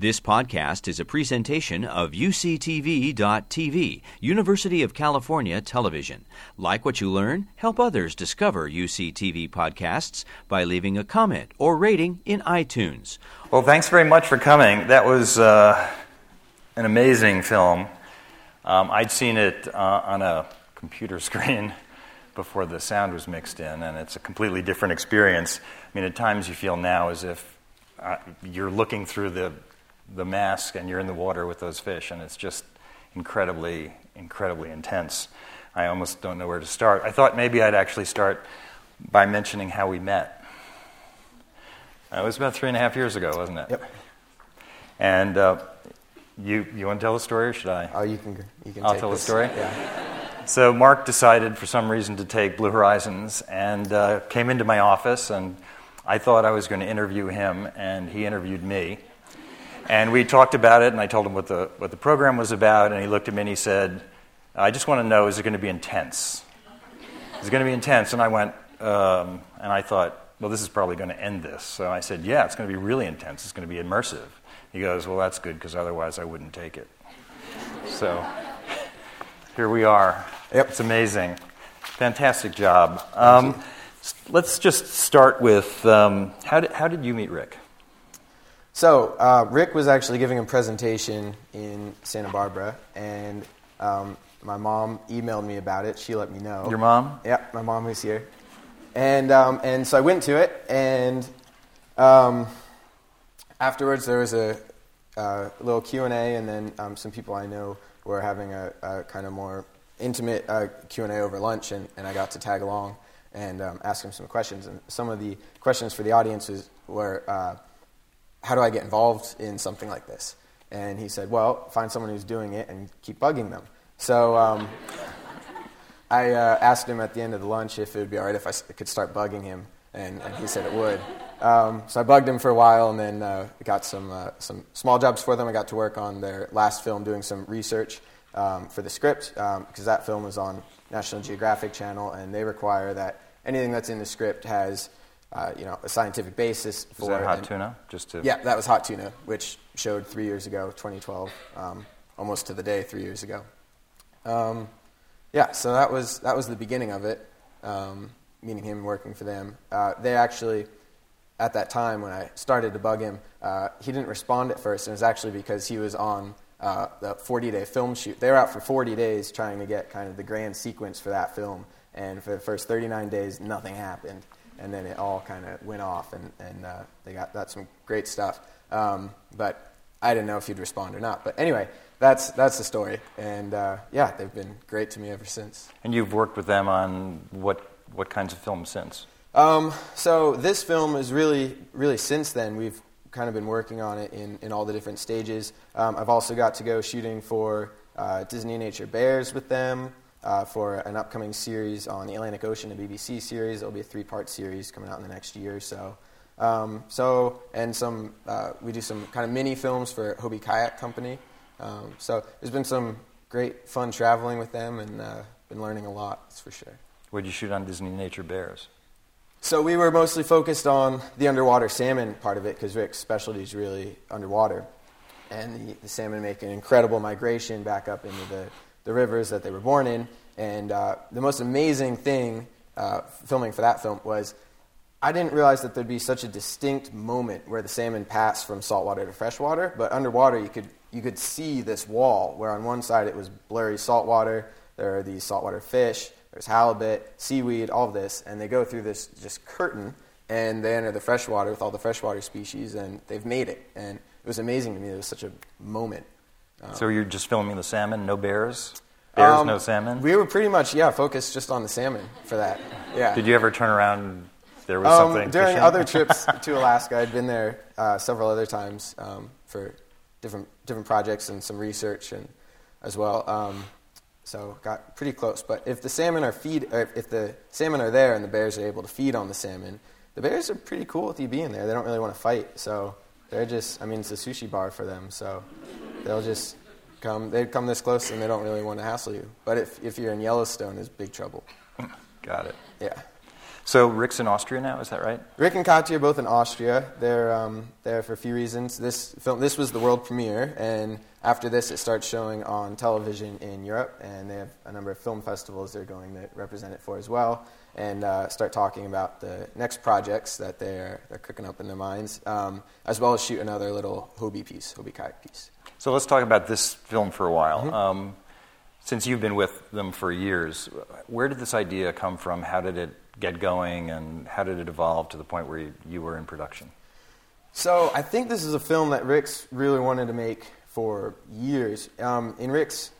This podcast is a presentation of UCTV.tv, University of California Television. Like what you learn? Help others discover UCTV podcasts by leaving a comment or rating in iTunes. Well, thanks very much for coming. That was uh, an amazing film. Um, I'd seen it uh, on a computer screen before the sound was mixed in, and it's a completely different experience. I mean, at times you feel now as if uh, you're looking through the the mask and you're in the water with those fish, and it's just incredibly, incredibly intense. I almost don't know where to start. I thought maybe I'd actually start by mentioning how we met. Uh, it was about three and a half years ago, wasn't it? Yep. And uh, you, you want to tell the story, or should I? Oh, you can. You can. I'll tell this. the story. Yeah. So Mark decided, for some reason, to take Blue Horizons, and uh, came into my office, and I thought I was going to interview him, and he interviewed me. And we talked about it, and I told him what the, what the program was about, and he looked at me and he said, I just want to know, is it going to be intense? Is it going to be intense? And I went, um, and I thought, well, this is probably going to end this. So I said, yeah, it's going to be really intense. It's going to be immersive. He goes, well, that's good, because otherwise I wouldn't take it. So here we are. Yep. It's amazing. Fantastic job. Um, let's just start with um, how, did, how did you meet Rick? So uh, Rick was actually giving a presentation in Santa Barbara, and um, my mom emailed me about it. She let me know. Your mom? Yeah, my mom was here, and um, and so I went to it, and um, afterwards there was a, a little Q and A, and then um, some people I know were having a, a kind of more intimate uh, Q and A over lunch, and, and I got to tag along and um, ask him some questions. And some of the questions for the audience was, were, uh, "How do I get involved in something like this?" And he said, "Well, find someone who's doing it and keep bugging them." So. Um, I uh, asked him at the end of the lunch if it would be all right if I could start bugging him, and, and he said it would. Um, so I bugged him for a while, and then uh, got some uh, some small jobs for them. I got to work on their last film, doing some research um, for the script, because that film was on National Geographic Channel, and they require that anything that's in the script has uh, you know a scientific basis Is for that hot tuna? Just to yeah, that was Hot Tuna, which showed three years ago, 2012, um, almost to the day three years ago. Um, yeah, so that was that was the beginning of it. Um, meeting him, working for them. Uh, they actually, at that time when I started to bug him, uh, he didn't respond at first, and it was actually because he was on uh, the 40-day film shoot. They were out for 40 days trying to get kind of the grand sequence for that film, and for the first 39 days, nothing happened, and then it all kind of went off, and, and uh, they got got some great stuff. Um, but I didn't know if you'd respond or not. But anyway, that's that's the story, and uh, yeah, they've been great to me ever since. And you've worked with them on what what kinds of films since? Um, so this film is really, really since then we've kind of been working on it in, in all the different stages. Um, I've also got to go shooting for uh, Disney Nature Bears with them uh, for an upcoming series on the Atlantic Ocean, a BBC series. It'll be a three-part series coming out in the next year or so. Um, so and some uh, we do some kind of mini films for Hobie Kayak Company. Um, so there's been some great fun traveling with them and uh, been learning a lot. That's for sure. Where'd you shoot on Disney Nature Bears? So we were mostly focused on the underwater salmon part of it because Rick's specialty is really underwater. And the, the salmon make an incredible migration back up into the, the rivers that they were born in. And uh, the most amazing thing uh, filming for that film was I didn't realize that there'd be such a distinct moment where the salmon passed from saltwater to freshwater, but underwater you could, you could see this wall where on one side it was blurry saltwater, there are these saltwater fish, there's halibut, seaweed, all of this, and they go through this just curtain and they enter the freshwater with all the freshwater species and they've made it. And it was amazing to me. It was such a moment. So you're just filming the salmon, no bears? Bears, Um, no salmon? We were pretty much, yeah, focused just on the salmon for that. Yeah. Did you ever turn around? There was Um, something during fishing? other trips to Alaska, I'd been there uh, several other times um, for different different projects and some research and as well. Um, so got pretty close. But if the salmon are feed, if the salmon are there and the bears are able to feed on the salmon, the bears are pretty cool with you being there. They don't really want to fight, so they're just. I mean, it's a sushi bar for them, so they'll just come. They come this close and they don't really want to hassle you. But if if you're in Yellowstone, it's big trouble. Got it. Yeah. So Rick's in Austria now, is that right? Rick and Katya are both in Austria. They're um, there for a few reasons. This film, this was the world premiere, and after this, it starts showing on television in Europe, and they have a number of film festivals they're going to represent it for as well, and uh, start talking about the next projects that they're they're cooking up in their minds, um, as well as shoot another little Hobie piece, Hobie kayak piece. So let's talk about this film for a while. Mm-hmm. Um, since you've been with them for years, where did this idea come from? How did it get going, and how did it evolve to the point where you, were in production? So I think this is a film that Rick's really wanted to make for years. Um, in Rick's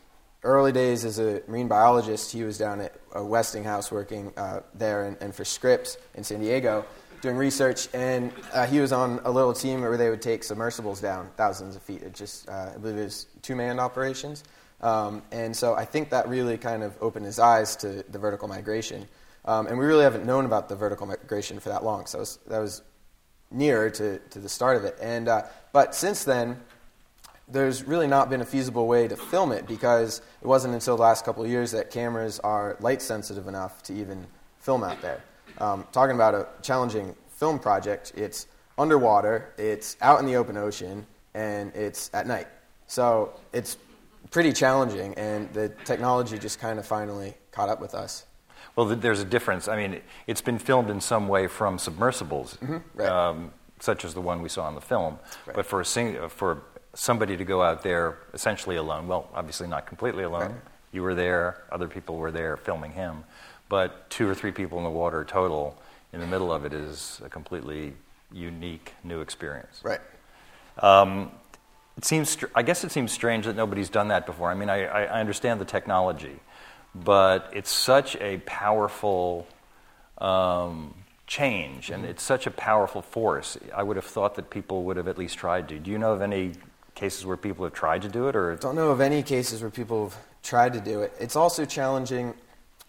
early days as a marine biologist, he was down at Westinghouse working uh, there and, and, for Scripps in San Diego doing research, and uh, he was on a little team where they would take submersibles down thousands of feet. It just, uh, I believe it was two-man operations. Um, and so I think that really kind of opened his eyes to the vertical migration. Um, and we really haven't known about the vertical migration for that long. So was, that was nearer to, to the start of it. And, uh, but since then, there's really not been a feasible way to film it because it wasn't until the last couple of years that cameras are light sensitive enough to even film out there. Um, talking about a challenging film project, it's underwater, it's out in the open ocean, and it's at night. So it's pretty challenging, and the technology just kind of finally caught up with us. Well, there's a difference. I mean, it's been filmed in some way from submersibles, mm-hmm, right. um, such as the one we saw in the film. Right. But for a sing- for somebody to go out there essentially alone, well, obviously not completely alone. Right. You were there, other people were there filming him, but two or three people in the water total in the middle of it is a completely unique new experience. Right. Um, it seems, I guess it seems strange that nobody's done that before. I mean, I, I understand the technology, but it's such a powerful um, change, and mm-hmm. it's such a powerful force. I would have thought that people would have at least tried to. Do you know of any cases where people have tried to do it, or don't know of any cases where people have tried to do it? It's also challenging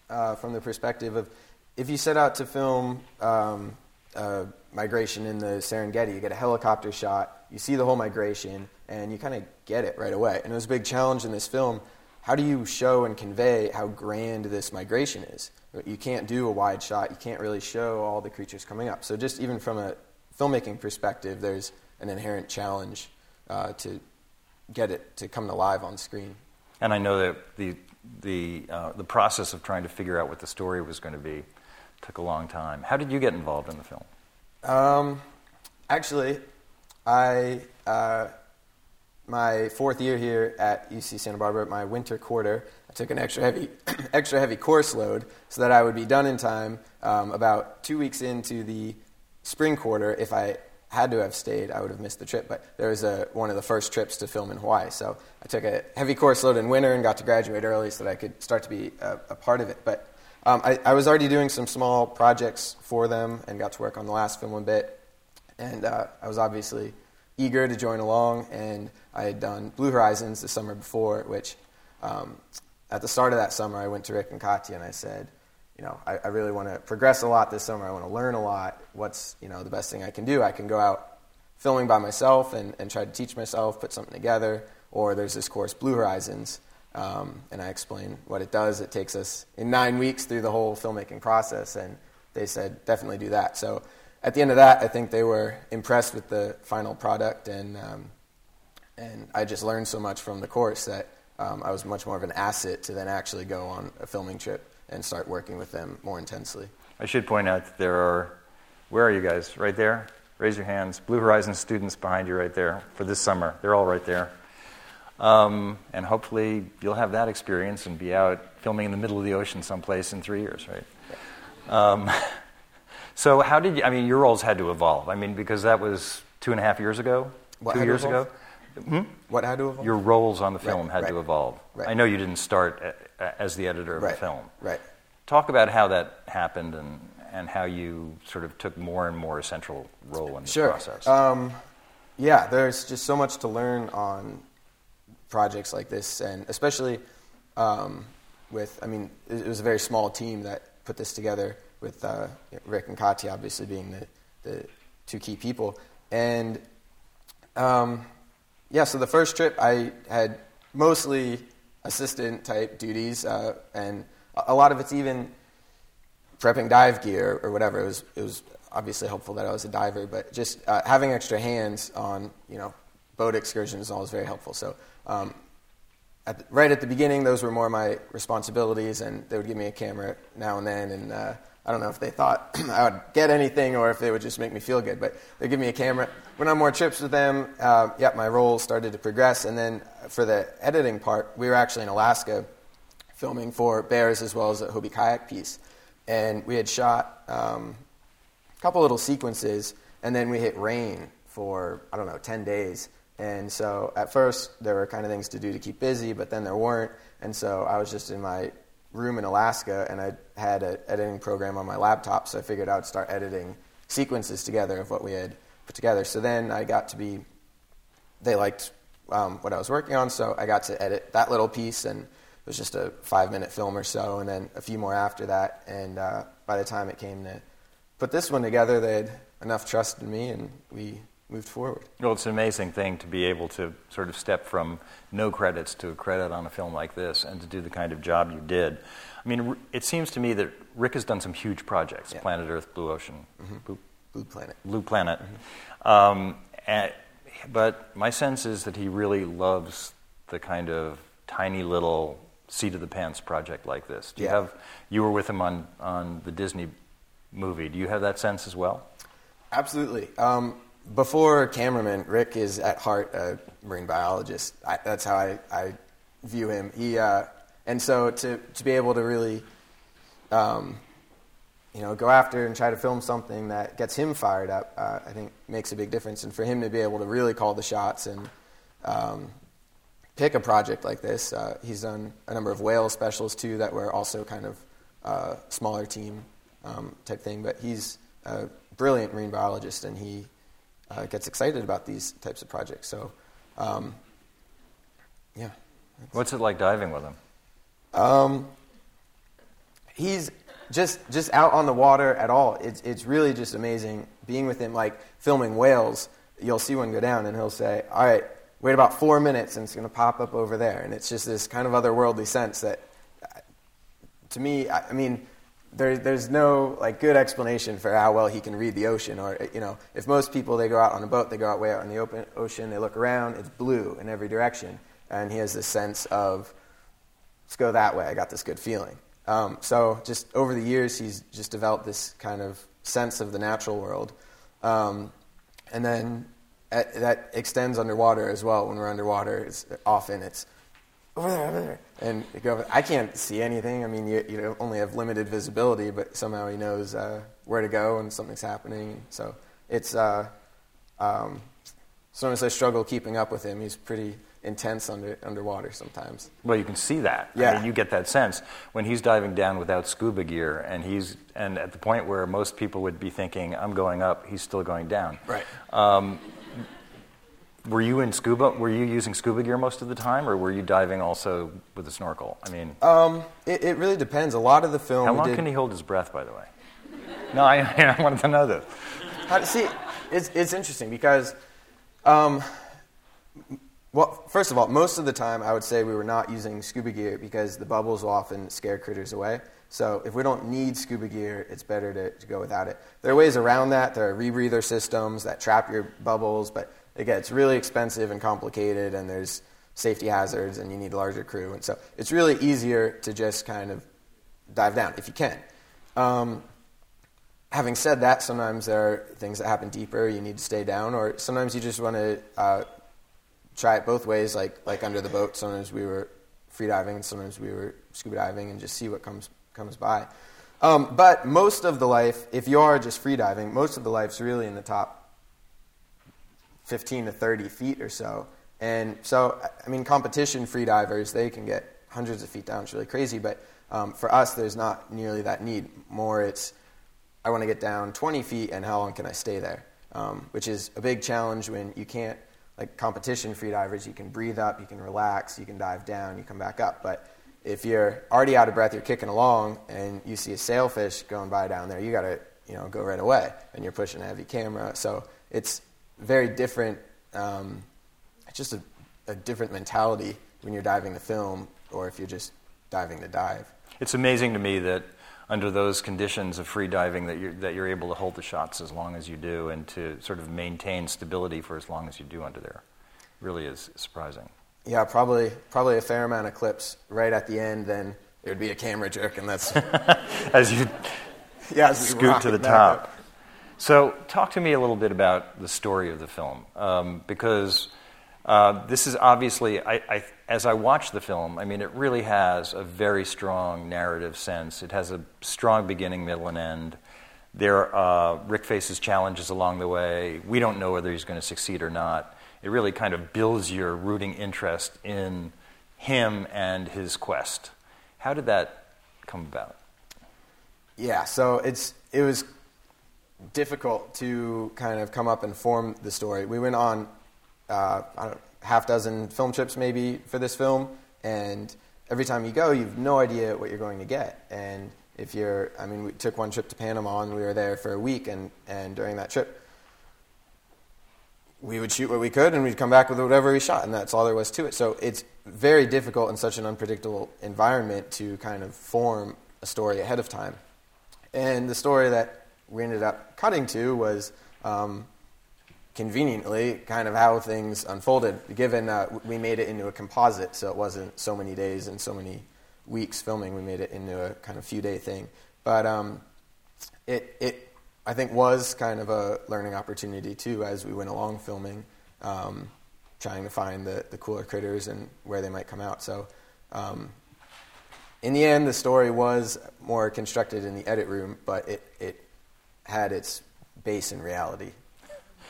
uh, from the perspective of if you set out to film um, uh, migration in the Serengeti, you get a helicopter shot, you see the whole migration, and you kind of get it right away. And it was a big challenge in this film how do you show and convey how grand this migration is? You can't do a wide shot. You can't really show all the creatures coming up. So just even from a filmmaking perspective, there's an inherent challenge uh, to get it to come to life on screen. And I know that the the uh, the process of trying to figure out what the story was going to be took a long time. How did you get involved in the film? Um, actually, I uh, my fourth year here at UC Santa Barbara, my winter quarter, I took an extra heavy, extra heavy course load so that I would be done in time um, about two weeks into the spring quarter. If I had to have stayed, I would have missed the trip. But there was a, one of the first trips to film in Hawaii. So I took a heavy course load in winter and got to graduate early so that I could start to be a, a part of it. But um, I, I, was already doing some small projects for them and got to work on the last film a bit. And uh, I was obviously eager to join along. And I had done Blue Horizons the summer before, which um, at the start of that summer, I went to Rick and Katya and I said, you know, I, I really want to progress a lot this summer. I want to learn a lot. What's, you know, the best thing I can do? I can go out filming by myself and, and try to teach myself, put something together, or there's this course, Blue Horizons, um, and I explain what it does. It takes us in nine weeks through the whole filmmaking process, and they said, definitely do that. So at the end of that, I think they were impressed with the final product, and um, and I just learned so much from the course that um, I was much more of an asset to then actually go on a filming trip and start working with them more intensely. I should point out that there are, where are you guys? Right there? Raise your hands. Blue Horizon students behind you right there for this summer. They're all right there. Um, and hopefully you'll have that experience and be out filming in the middle of the ocean someplace in three years, right? Um, so how did you, I mean, your roles had to evolve. I mean, because that was two and a half years ago, what two years ago. Hmm? What had to evolve? Your roles on the film right, had right, to evolve. Right. I know you didn't start as the editor of the film. Right. Talk about how that happened and, and how you sort of took more and more a central role in the sure. process. Um, yeah, there's just so much to learn on projects like this, and especially um, with, I mean, it was a very small team that put this together, with uh, Rick and Katya obviously being the, the two key people. And um, yeah, so the first trip I had mostly assistant type duties, uh, and a lot of it's even prepping dive gear or whatever. It was it was obviously helpful that I was a diver, but just uh, having extra hands on you know boat excursions is always very helpful. So. Um, at the, right at the beginning, those were more my responsibilities, and they would give me a camera now and then, and uh, I don't know if they thought I would get anything or if they would just make me feel good, but they give me a camera. Went on more trips with them. Uh, my role started to progress. And then for the editing part, we were actually in Alaska filming for Bears as well as a Hobie kayak piece. And we had shot um, a couple little sequences, and then we hit rain for, I don't know, 10 days. And so at first, there were kind of things to do to keep busy, but then there weren't. And so I was just in my room in Alaska, and I had an editing program on my laptop, so I figured I would start editing sequences together of what we had put together. So then I got to be, they liked um, what I was working on, so I got to edit that little piece, and it was just a five minute film or so, and then a few more after that. And uh, by the time it came to put this one together, they had enough trust in me, and we moved forward. Well, it's an amazing thing to be able to sort of step from no credits to a credit on a film like this and to do the kind of job you did. I mean, it seems to me that Rick has done some huge projects yeah. Planet Earth, Blue Ocean, mm-hmm. Blue, Blue, Planet. Blue Planet. Mm-hmm. Um, and, but my sense is that he really loves the kind of tiny little seat of the pants project like this. Do you have you were with him on, on the Disney movie. Do you have that sense as well? Absolutely. Um, before cameraman, Rick is at heart a marine biologist. I, that's how I, I view him. He uh, and so to to be able to really, um, you know, go after and try to film something that gets him fired up, uh, I think makes a big difference. And for him to be able to really call the shots and um, pick a project like this, uh, he's done a number of whale specials too that were also kind of uh, smaller team um, type thing. But he's a brilliant marine biologist, and he uh, gets excited about these types of projects. So, um, yeah. What's it like diving with him? Um, he's just just out on the water at all. It's it's really just amazing being with him. Like filming whales, you'll see one go down, and he'll say, "All right, wait about four minutes, and it's going to pop up over there." And it's just this kind of otherworldly sense that, to me, I, I mean there, there's no like good explanation for how well he can read the ocean. Or you know, if most people they go out on a boat, they go out way out in the open ocean, they look around, it's blue in every direction, and he has this sense of let's go that way. I got this good feeling. Um, so just over the years, he's just developed this kind of sense of the natural world, um, and then at, that extends underwater as well. When we're underwater, it's, often it's over there, over there. And go, I can't see anything. I mean, you, you only have limited visibility, but somehow he knows uh, where to go and something's happening. So it's, uh, um, sometimes I struggle keeping up with him. He's pretty intense under, underwater sometimes. Well, you can see that. Yeah. I mean, you get that sense when he's diving down without scuba gear, and he's and at the point where most people would be thinking, "I'm going up," he's still going down. Right. Um, were you in scuba? Were you using scuba gear most of the time, or were you diving also with a snorkel? I mean, um, it, it, really depends. A lot of the film. How long did... can he hold his breath? By the way, no, I, I wanted to know this. How, see, it's it's interesting because, um, well, first of all, most of the time I would say we were not using scuba gear because the bubbles will often scare critters away. So if we don't need scuba gear, it's better to, to go without it. There are ways around that. There are rebreather systems that trap your bubbles, but it gets really expensive and complicated, and there's safety hazards, and you need a larger crew. And so it's really easier to just kind of dive down if you can. Um, having said that, sometimes there are things that happen deeper. You need to stay down, or sometimes you just want to uh, try it both ways, like like under the boat. Sometimes we were free diving, and sometimes we were scuba diving, and just see what comes comes by. Um, but most of the life, if you are just free diving, most of the life's really in the top 15 to 30 feet or so. And so, I mean, competition free divers, they can get hundreds of feet down. It's really crazy. But um, for us, there's not nearly that need. More, it's I want to get down 20 feet, and how long can I stay there? Um, which is a big challenge when you can't, like competition free divers, you can breathe up, you can relax, you can dive down, you come back up. But if you're already out of breath, you're kicking along, and you see a sailfish going by down there, you got to you know go right away, and you're pushing a heavy camera. So it's very different. Um, it's just a, a different mentality when you're diving to film or if you're just diving to dive. It's amazing to me that under those conditions of free diving that you're, that you're able to hold the shots as long as you do and to sort of maintain stability for as long as you do under there. Really is surprising. Yeah, probably probably a fair amount of clips right at the end. Then it would be a camera jerk, and that's as you yeah, as scoot to the top. up. So, talk to me a little bit about the story of the film, um, because uh, this is obviously, I, I, as I watch the film, I mean, it really has a very strong narrative sense. It has a strong beginning, middle, and end. There, uh, Rick faces challenges along the way. We don't know whether he's going to succeed or not. It really kind of builds your rooting interest in him and his quest. How did that come about? Yeah, so it's it was difficult to kind of come up and form the story. We went on uh, I don't, half dozen film trips maybe for this film, and every time you go, you've no idea what you're going to get. And if you're, I mean, we took one trip to Panama and we were there for a week, and, and during that trip, we would shoot what we could and we'd come back with whatever we shot, and that's all there was to it. So it's very difficult in such an unpredictable environment to kind of form a story ahead of time. And the story that we ended up cutting to was um, conveniently kind of how things unfolded, given uh, we made it into a composite, so it wasn't so many days and so many weeks filming. We made it into a kind of few day thing. But um, it, it, I think, was kind of a learning opportunity too as we went along filming, um, trying to find the, the cooler critters and where they might come out. So um, in the end, the story was more constructed in the edit room, but it, it had its base in reality.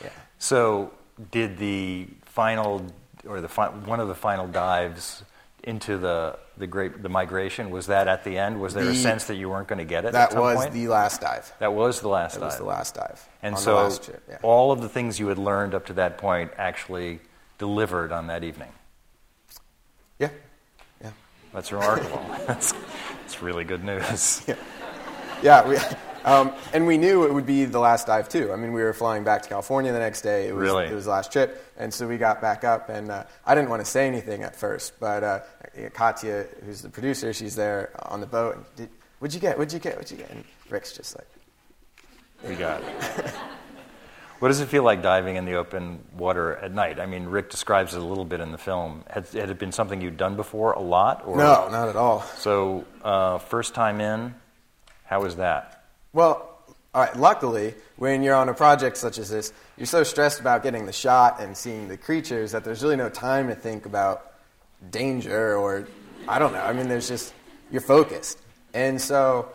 Yeah. So, did the final or the fi- one of the final dives into the the great the migration was that at the end? Was there a sense that you weren't going to get it? at That some was point? the last dive. that was the last dive. That dive. was the last dive. And on so, the last trip, yeah. all of the things you had learned up to that point actually delivered on that evening. yeah, yeah, That's remarkable. that's, that's really good news. yeah. We, um, and we knew it would be the last dive too. I mean, we were flying back to California the next day. It was, Really? it was the last trip, and so we got back up. And uh, I didn't want to say anything at first, but uh, Katya, who's the producer, she's there on the boat. And, Did, What'd you get? What'd you get? What'd you get? And Rick's just like, We got it. what does it feel like diving in the open water at night? I mean, Rick describes it a little bit in the film. Had, had it been something you'd done before a lot? Or? no, not at all. So, uh, first time in, how was that? Well, all right, luckily, when you're on a project such as this, you're so stressed about getting the shot and seeing the creatures that there's really no time to think about danger or, I don't know. I mean, there's just, you're focused. And so,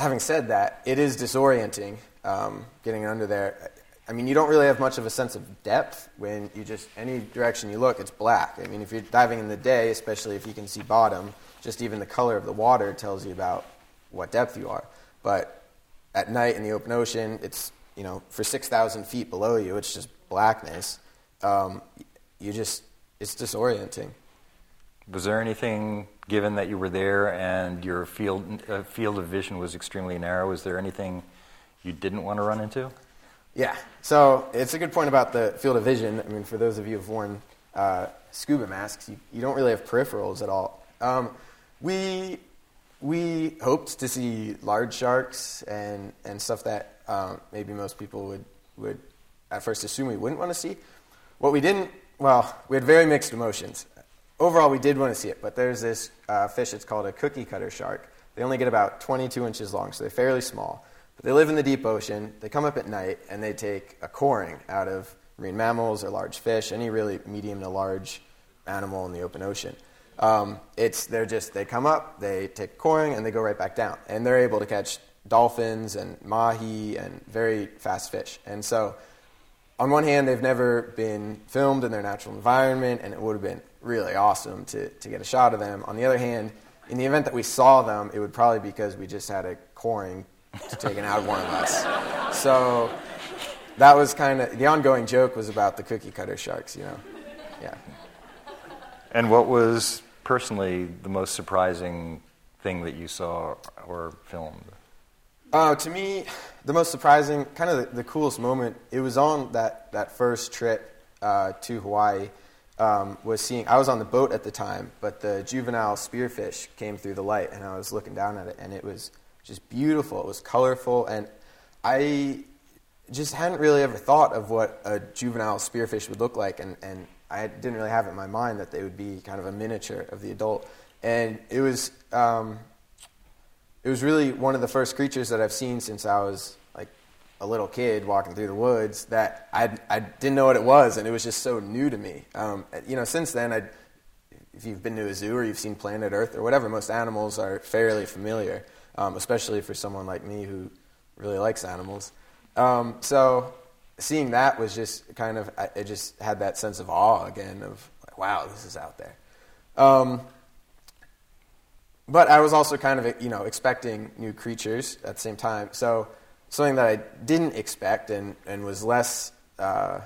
having said that, it is disorienting um, getting under there. I mean, you don't really have much of a sense of depth when you just, any direction you look, it's black. I mean, if you're diving in the day, especially if you can see bottom, just even the color of the water tells you about what depth you are. But at night in the open ocean, it's, you know, for 6,000 feet below you, it's just blackness. Um, you just, it's disorienting. Was there anything, given that you were there and your field, uh, field of vision was extremely narrow, was there anything you didn't want to run into? Yeah. So it's a good point about the field of vision. I mean, for those of you who've worn uh, scuba masks, you, you don't really have peripherals at all. Um, we we hoped to see large sharks and, and stuff that um, maybe most people would, would at first assume we wouldn't want to see. What we didn't, well, we had very mixed emotions. Overall, we did want to see it, but there's this uh, fish, it's called a cookie cutter shark. They only get about 22 inches long, so they're fairly small. But they live in the deep ocean. They come up at night and they take a coring out of marine mammals or large fish, any really medium to large animal in the open ocean. Um, it's they're just they come up, they take coring, and they go right back down, and they're able to catch dolphins and mahi and very fast fish. And so, on one hand, they've never been filmed in their natural environment, and it would have been really awesome to to get a shot of them. On the other hand, in the event that we saw them, it would probably be because we just had a coring taken out of one of us. So that was kind of the ongoing joke was about the cookie cutter sharks, you know. Yeah. And what was personally the most surprising thing that you saw or filmed? Uh, to me, the most surprising, kind of the, the coolest moment, it was on that, that first trip uh, to Hawaii. Um, was seeing, I was on the boat at the time, but the juvenile spearfish came through the light, and I was looking down at it, and it was just beautiful. It was colorful, and I just hadn't really ever thought of what a juvenile spearfish would look like, and, and I didn't really have it in my mind that they would be kind of a miniature of the adult. And it was, um, it was really one of the first creatures that I've seen since I was like a little kid walking through the woods that I, I didn't know what it was, and it was just so new to me. Um, you know, since then, i if you've been to a zoo or you've seen Planet Earth or whatever, most animals are fairly familiar, um, especially for someone like me who really likes animals. Um, so seeing that was just kind of, it just had that sense of awe again of, like, wow, this is out there. Um, but I was also kind of, you know, expecting new creatures at the same time. So something that I didn't expect and, and was less, uh,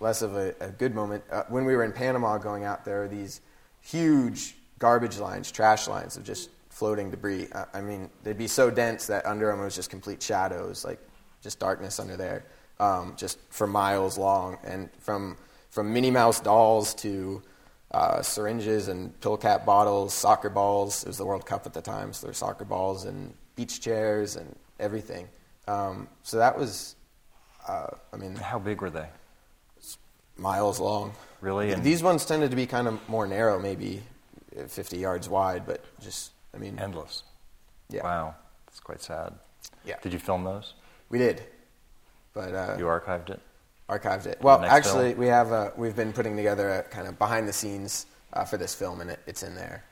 less of a, a good moment, uh, when we were in Panama going out, there were these huge garbage lines, trash lines of just floating debris. I mean, they'd be so dense that under them was just complete shadows, like just darkness under there, um, just for miles long, and from from Minnie Mouse dolls to uh, syringes and pill cap bottles, soccer balls. It was the World Cup at the time, so there were soccer balls and beach chairs and everything. Um, so that was, uh, I mean, how big were they? Miles long. Really? And These ones tended to be kind of more narrow, maybe 50 yards wide, but just, I mean, endless. Yeah. Wow, that's quite sad. Yeah. Did you film those? We did, but uh, you archived it. Archived it. Well, actually, film? we have a, we've been putting together a kind of behind the scenes uh, for this film, and it, it's in there.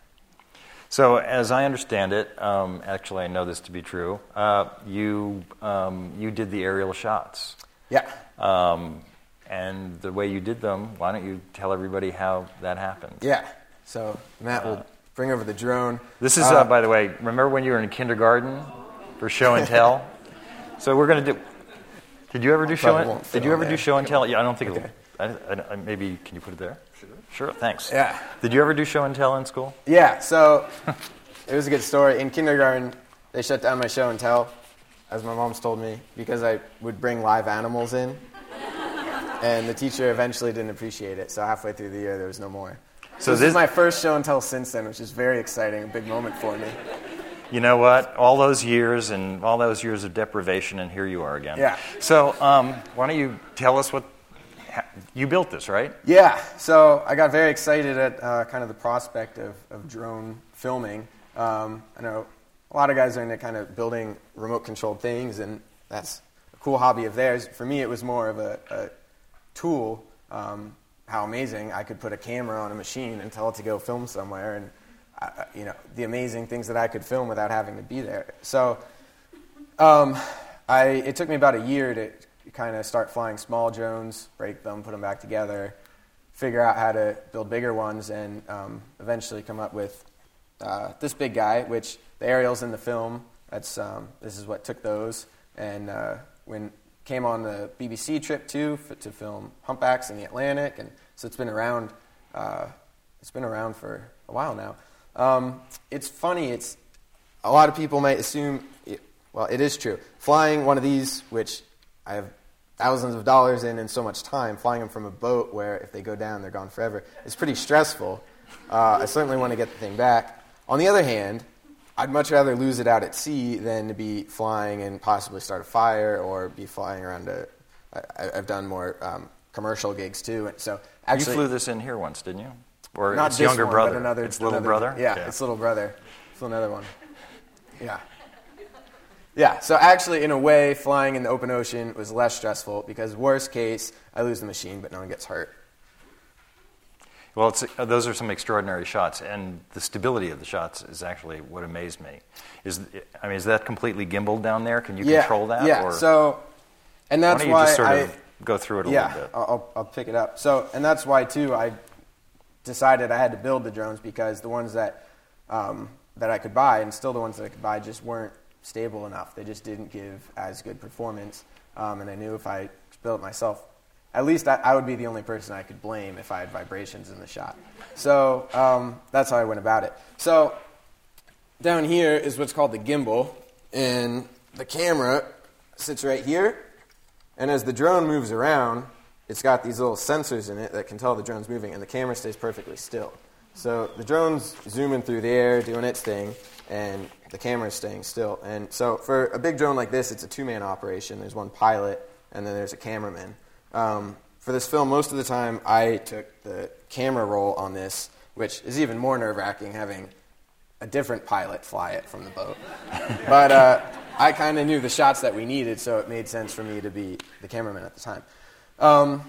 So, as I understand it, um, actually, I know this to be true. Uh, you um, you did the aerial shots. Yeah. Um, and the way you did them, why don't you tell everybody how that happened? Yeah. So Matt will bring over the drone. This is, uh, by the way, remember when you were in kindergarten for show and tell? so we're going to do. Did you ever do show and? Did you ever there. do show and tell? Yeah, I don't think. Okay. It, I, I, maybe can you put it there? Sure. Sure. Thanks. Yeah. Did you ever do show and tell in school? Yeah. So it was a good story. In kindergarten, they shut down my show and tell, as my mom's told me, because I would bring live animals in, and the teacher eventually didn't appreciate it. So halfway through the year, there was no more. So, this, this is my first show and tell since then, which is very exciting, a big moment for me. You know what? All those years and all those years of deprivation, and here you are again. Yeah. So um, why don't you tell us what you built this, right? Yeah. So I got very excited at uh, kind of the prospect of, of drone filming. Um, I know a lot of guys are into kind of building remote controlled things, and that's a cool hobby of theirs. For me, it was more of a, a tool. Um, how amazing I could put a camera on a machine and tell it to go film somewhere, and you know the amazing things that I could film without having to be there. So, um, I it took me about a year to kind of start flying small drones, break them, put them back together, figure out how to build bigger ones, and um, eventually come up with uh, this big guy, which the aerials in the film. That's um, this is what took those, and uh, when came on the BBC trip too to film humpbacks in the Atlantic, and so it's been around. Uh, it's been around for a while now. Um, it's funny. It's a lot of people might assume. It, well, it is true. Flying one of these, which I have thousands of dollars in and so much time, flying them from a boat where if they go down, they're gone forever, is pretty stressful. Uh, I certainly want to get the thing back. On the other hand, I'd much rather lose it out at sea than to be flying and possibly start a fire or be flying around a. I, I've done more um, commercial gigs too, so actually, you flew this in here once, didn't you? Or not its younger one, brother? But another, its little another, brother. Yeah, yeah, its little brother. It's another one. Yeah. Yeah, so actually, in a way, flying in the open ocean was less stressful because, worst case, I lose the machine, but no one gets hurt. Well, uh, those are some extraordinary shots, and the stability of the shots is actually what amazed me. Is I mean, is that completely gimbal down there? Can you yeah, control that? Yeah. Or? So, and that's why why just sort I, of go through it a yeah, little bit. I'll, I'll pick it up. So, and that's why too I decided I had to build the drones because the ones that um, that I could buy, and still the ones that I could buy, just weren't stable enough. They just didn't give as good performance, um, and I knew if I built myself, at least I, I, would be the only person I could blame if I had vibrations in the shot. So um, that's how I went about it. So down here is what's called the gimbal, and the camera sits right here, and as the drone moves around, it's got these little sensors in it that can tell the drone's moving, and the camera stays perfectly still. So the drone's zooming through the air, doing its thing, and the camera's staying still. And so for a big drone like this, it's a two-man operation. There's one pilot, and then there's a cameraman. Um, for this film, most of the time, I took the camera roll on this, which is even more nerve-wracking having a different pilot fly it from the boat. but uh, I kind of knew the shots that we needed, so it made sense for me to be the cameraman at the time. Um,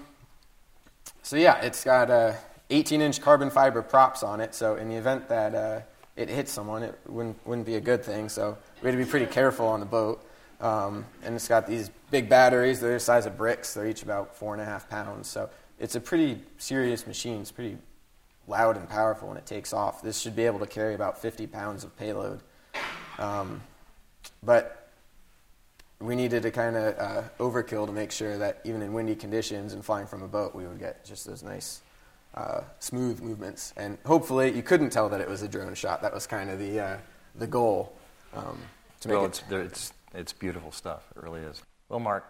so yeah, it's got uh, 18-inch carbon fiber props on it. So in the event that uh, it hits someone, it wouldn't wouldn't be a good thing. So we had to be pretty careful on the boat. Um, and it's got these big batteries. They're the size of bricks. They're each about four and a half pounds. So it's a pretty serious machine. It's pretty loud and powerful when it takes off. This should be able to carry about 50 pounds of payload. Um, but we needed to kind of uh, overkill to make sure that even in windy conditions and flying from a boat, we would get just those nice, uh, smooth movements. And hopefully, you couldn't tell that it was a drone shot. That was kind of the uh, the goal. Um, to well, it's, it's it's beautiful stuff. It really is. Well, Mark,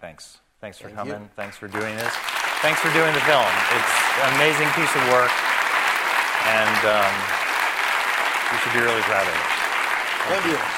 thanks. Thanks for Thank coming. you. Thanks for doing this. Thanks for doing the film. It's an amazing piece of work, and um, you should be really proud of it. Thank you.